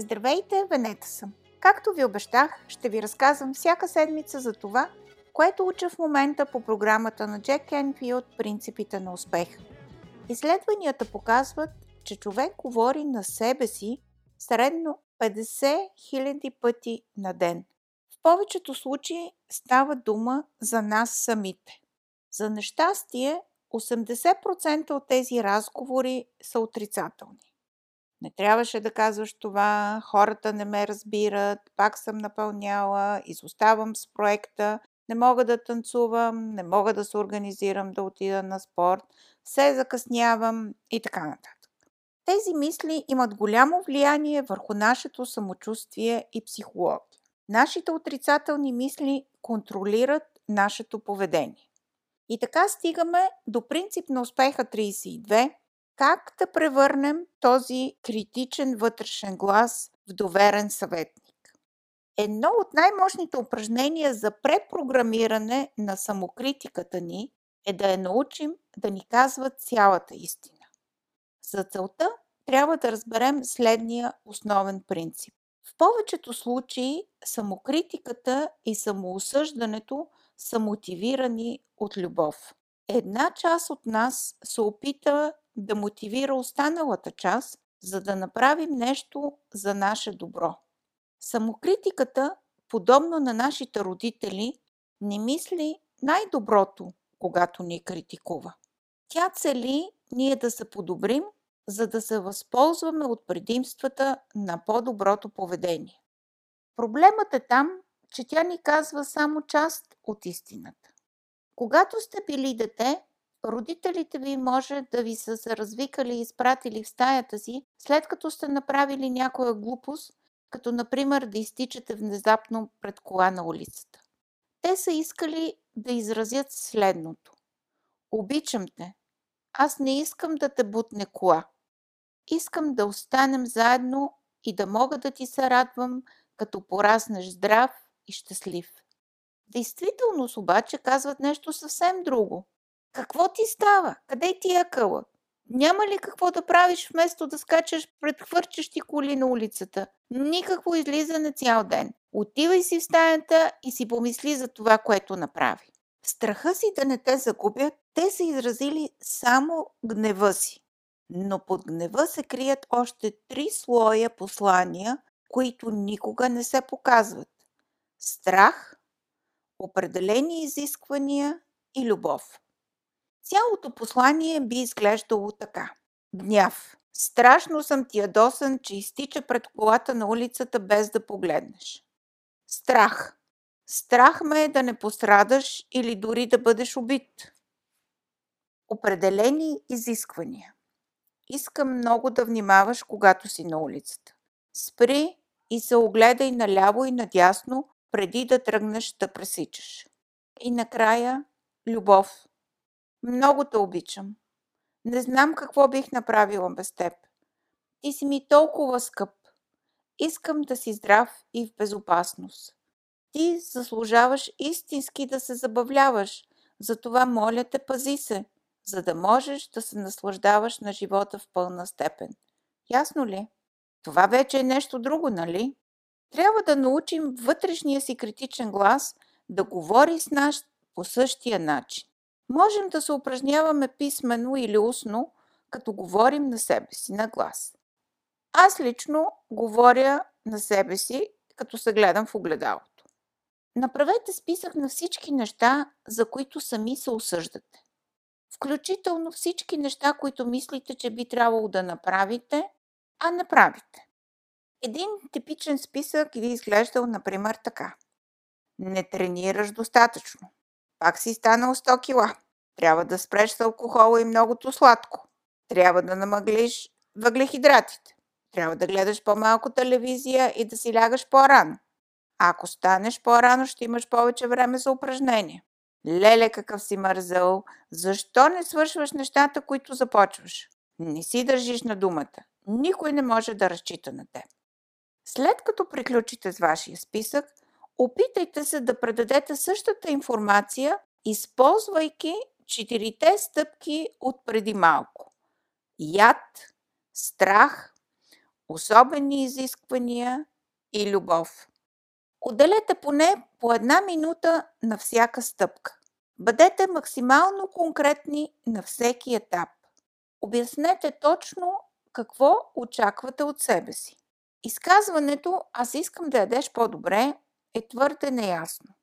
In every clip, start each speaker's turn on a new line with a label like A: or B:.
A: Здравейте, Венета съм. Както ви обещах, ще ви разказвам всяка седмица за това, което уча в момента по програмата на Джек Енфилд «Принципите на успеха». Изследванията показват, че човек говори на себе си средно 50 000 пъти на ден. В повечето случаи става дума за нас самите. За нещастие, 80% от тези разговори са отрицателни. Не трябваше да казваш това, хората не ме разбират, пак съм напълняла, изоставам с проекта, не мога да танцувам, не мога да се организирам да отида на спорт, все закъснявам и така нататък. Тези мисли имат голямо влияние върху нашето самочувствие и психология. Нашите отрицателни мисли контролират нашето поведение. И така стигаме до принцип на успеха 32, как да превърнем този критичен вътрешен глас в доверен съветник? Едно от най-мощните упражнения за препрограмиране на самокритиката ни е да я научим да ни казва цялата истина. За целта трябва да разберем следния основен принцип. В повечето случаи самокритиката и самоосъждането са мотивирани от любов. Една част от нас се опита да мотивира останалата част, за да направим нещо за наше добро. Самокритиката, подобно на нашите родители, не мисли най-доброто, когато ни критикува. Тя цели ние да се подобрим, за да се възползваме от предимствата на по-доброто поведение. Проблемът е там, че тя ни казва само част от истината. Когато сте били дете, родителите ви може да ви са се развикали и изпратили в стаята си, след като сте направили някоя глупост, като например да изтичате внезапно пред кола на улицата. Те са искали да изразят следното. Обичам те. Аз не искам да те бутне кола. Искам да останем заедно и да мога да ти се радвам, като пораснеш здрав и щастлив. Действителност обаче казват нещо съвсем друго. Какво ти става? Къде ти е къла? Няма ли какво да правиш вместо да скачаш пред хвърчещи коли на улицата? Никакво излизане цял ден. Отивай си в стаята и си помисли за това, което направи. страха си да не те загубят, те са изразили само гнева си. Но под гнева се крият още три слоя послания, които никога не се показват. Страх, определени изисквания и любов. Цялото послание би изглеждало така. Гняв. Страшно съм ти ядосан, че изтича пред колата на улицата без да погледнеш. Страх. Страх ме е да не пострадаш или дори да бъдеш убит. Определени изисквания. Искам много да внимаваш, когато си на улицата. Спри и се огледай наляво и надясно, преди да тръгнеш да пресичаш. И накрая любов. Много те обичам. Не знам какво бих направила без теб. Ти си ми толкова скъп. Искам да си здрав и в безопасност. Ти заслужаваш истински да се забавляваш. Затова моля те, пази се, за да можеш да се наслаждаваш на живота в пълна степен. Ясно ли? Това вече е нещо друго, нали? Трябва да научим вътрешния си критичен глас да говори с нас по същия начин. Можем да се упражняваме писменно или устно, като говорим на себе си на глас. Аз лично говоря на себе си, като се гледам в огледалото. Направете списък на всички неща, за които сами се осъждате. Включително всички неща, които мислите, че би трябвало да направите, а не правите. Един типичен списък ви изглеждал, например, така. Не тренираш достатъчно. Пак си станал 100 кила. Трябва да спреш с алкохола и многото сладко. Трябва да намъглиш въглехидратите. Трябва да гледаш по-малко телевизия и да си лягаш по-рано. Ако станеш по-рано, ще имаш повече време за упражнение. Леле, какъв си мързъл! Защо не свършваш нещата, които започваш? Не си държиш на думата. Никой не може да разчита на теб. След като приключите с вашия списък, опитайте се да предадете същата информация, използвайки четирите стъпки от преди малко. Яд, страх, особени изисквания и любов. Отделете поне по една минута на всяка стъпка. Бъдете максимално конкретни на всеки етап. Обяснете точно какво очаквате от себе си. Изказването «Аз искам да ядеш по-добре» е твърде неясно.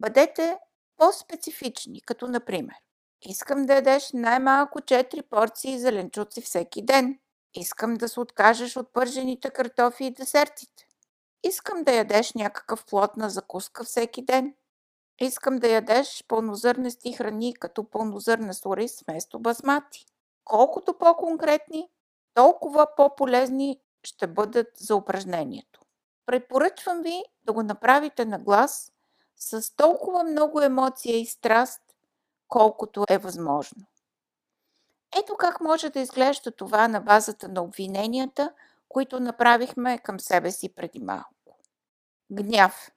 A: Бъдете по-специфични, като например Искам да ядеш най-малко 4 порции зеленчуци всеки ден. Искам да се откажеш от пържените картофи и десертите. Искам да ядеш някакъв плод на закуска всеки ден. Искам да ядеш пълнозърнести храни, като пълнозърнест рис вместо басмати. Колкото по-конкретни, толкова по-полезни ще бъдат за упражнението. Предпоръчвам ви да го направите на глас с толкова много емоция и страст, колкото е възможно. Ето как може да изглежда това на базата на обвиненията, които направихме към себе си преди малко. Гняв.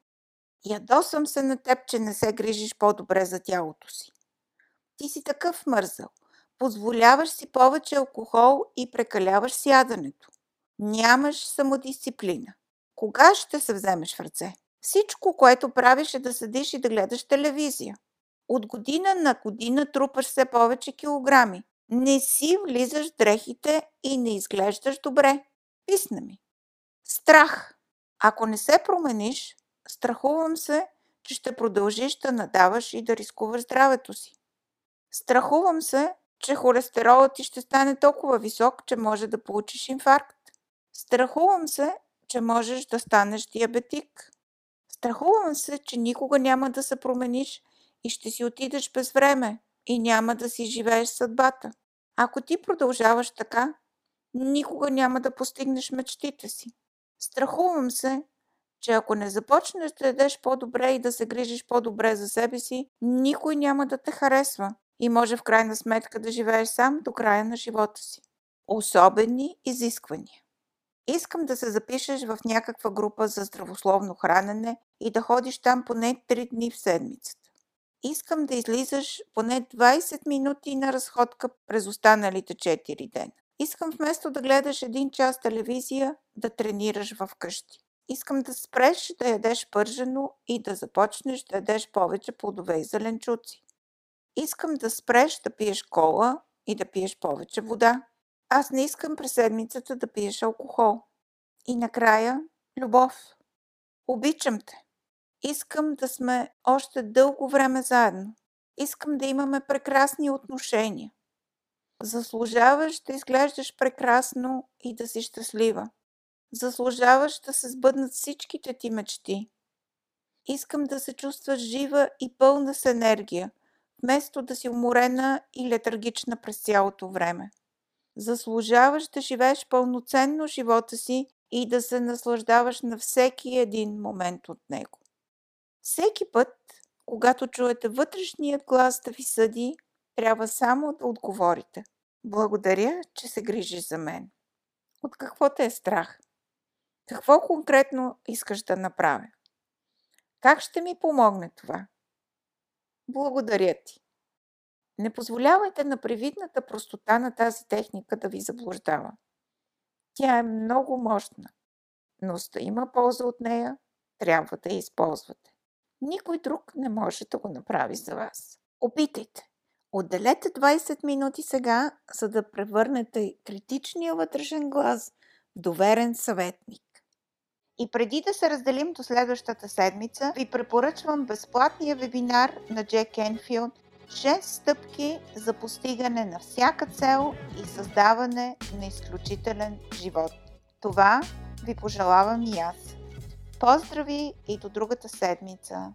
A: Ядосвам се на теб, че не се грижиш по-добре за тялото си. Ти си такъв мързъл. Позволяваш си повече алкохол и прекаляваш с яденето. Нямаш самодисциплина. Кога ще се вземеш в ръце? Всичко, което правиш е да седиш и да гледаш телевизия. От година на година трупаш все повече килограми. Не си влизаш в дрехите и не изглеждаш добре. Писна ми. Страх. Ако не се промениш, страхувам се, че ще продължиш да надаваш и да рискуваш здравето си. Страхувам се, че холестеролът ти ще стане толкова висок, че може да получиш инфаркт. Страхувам се, че можеш да станеш диабетик. Страхувам се, че никога няма да се промениш и ще си отидеш без време и няма да си живееш съдбата. Ако ти продължаваш така, никога няма да постигнеш мечтите си. Страхувам се, че ако не започнеш да ядеш по-добре и да се грижиш по-добре за себе си, никой няма да те харесва и може в крайна сметка да живееш сам до края на живота си. Особени изисквания. Искам да се запишеш в някаква група за здравословно хранене и да ходиш там поне 3 дни в седмицата. Искам да излизаш поне 20 минути на разходка през останалите 4 дена. Искам вместо да гледаш един час телевизия, да тренираш в къщи. Искам да спреш да ядеш пържено и да започнеш да ядеш повече плодове и зеленчуци. Искам да спреш да пиеш кола и да пиеш повече вода. Аз не искам през седмицата да пиеш алкохол. И накрая, любов. Обичам те. Искам да сме още дълго време заедно. Искам да имаме прекрасни отношения. Заслужаваш да изглеждаш прекрасно и да си щастлива. Заслужаваш да се сбъднат всичките ти мечти. Искам да се чувстваш жива и пълна с енергия, вместо да си уморена и летаргична през цялото време. Заслужаваш да живееш пълноценно живота си и да се наслаждаваш на всеки един момент от него. Всеки път, когато чуете вътрешният глас да ви съди, трябва само да отговорите. Благодаря, че се грижиш за мен. От какво те е страх? Какво конкретно искаш да направя? Как ще ми помогне това? Благодаря ти. Не позволявайте на привидната простота на тази техника да ви заблуждава. Тя е много мощна, но да има полза от нея, трябва да я използвате. Никой друг не може да го направи за вас. Опитайте. Отделете 20 минути сега, за да превърнете критичния вътрешен глас в доверен съветник. И преди да се разделим до следващата седмица, ви препоръчвам безплатния вебинар на Джек Енфилд 6 стъпки за постигане на всяка цел и създаване на изключителен живот. Това ви пожелавам и аз. Поздрави и до другата седмица!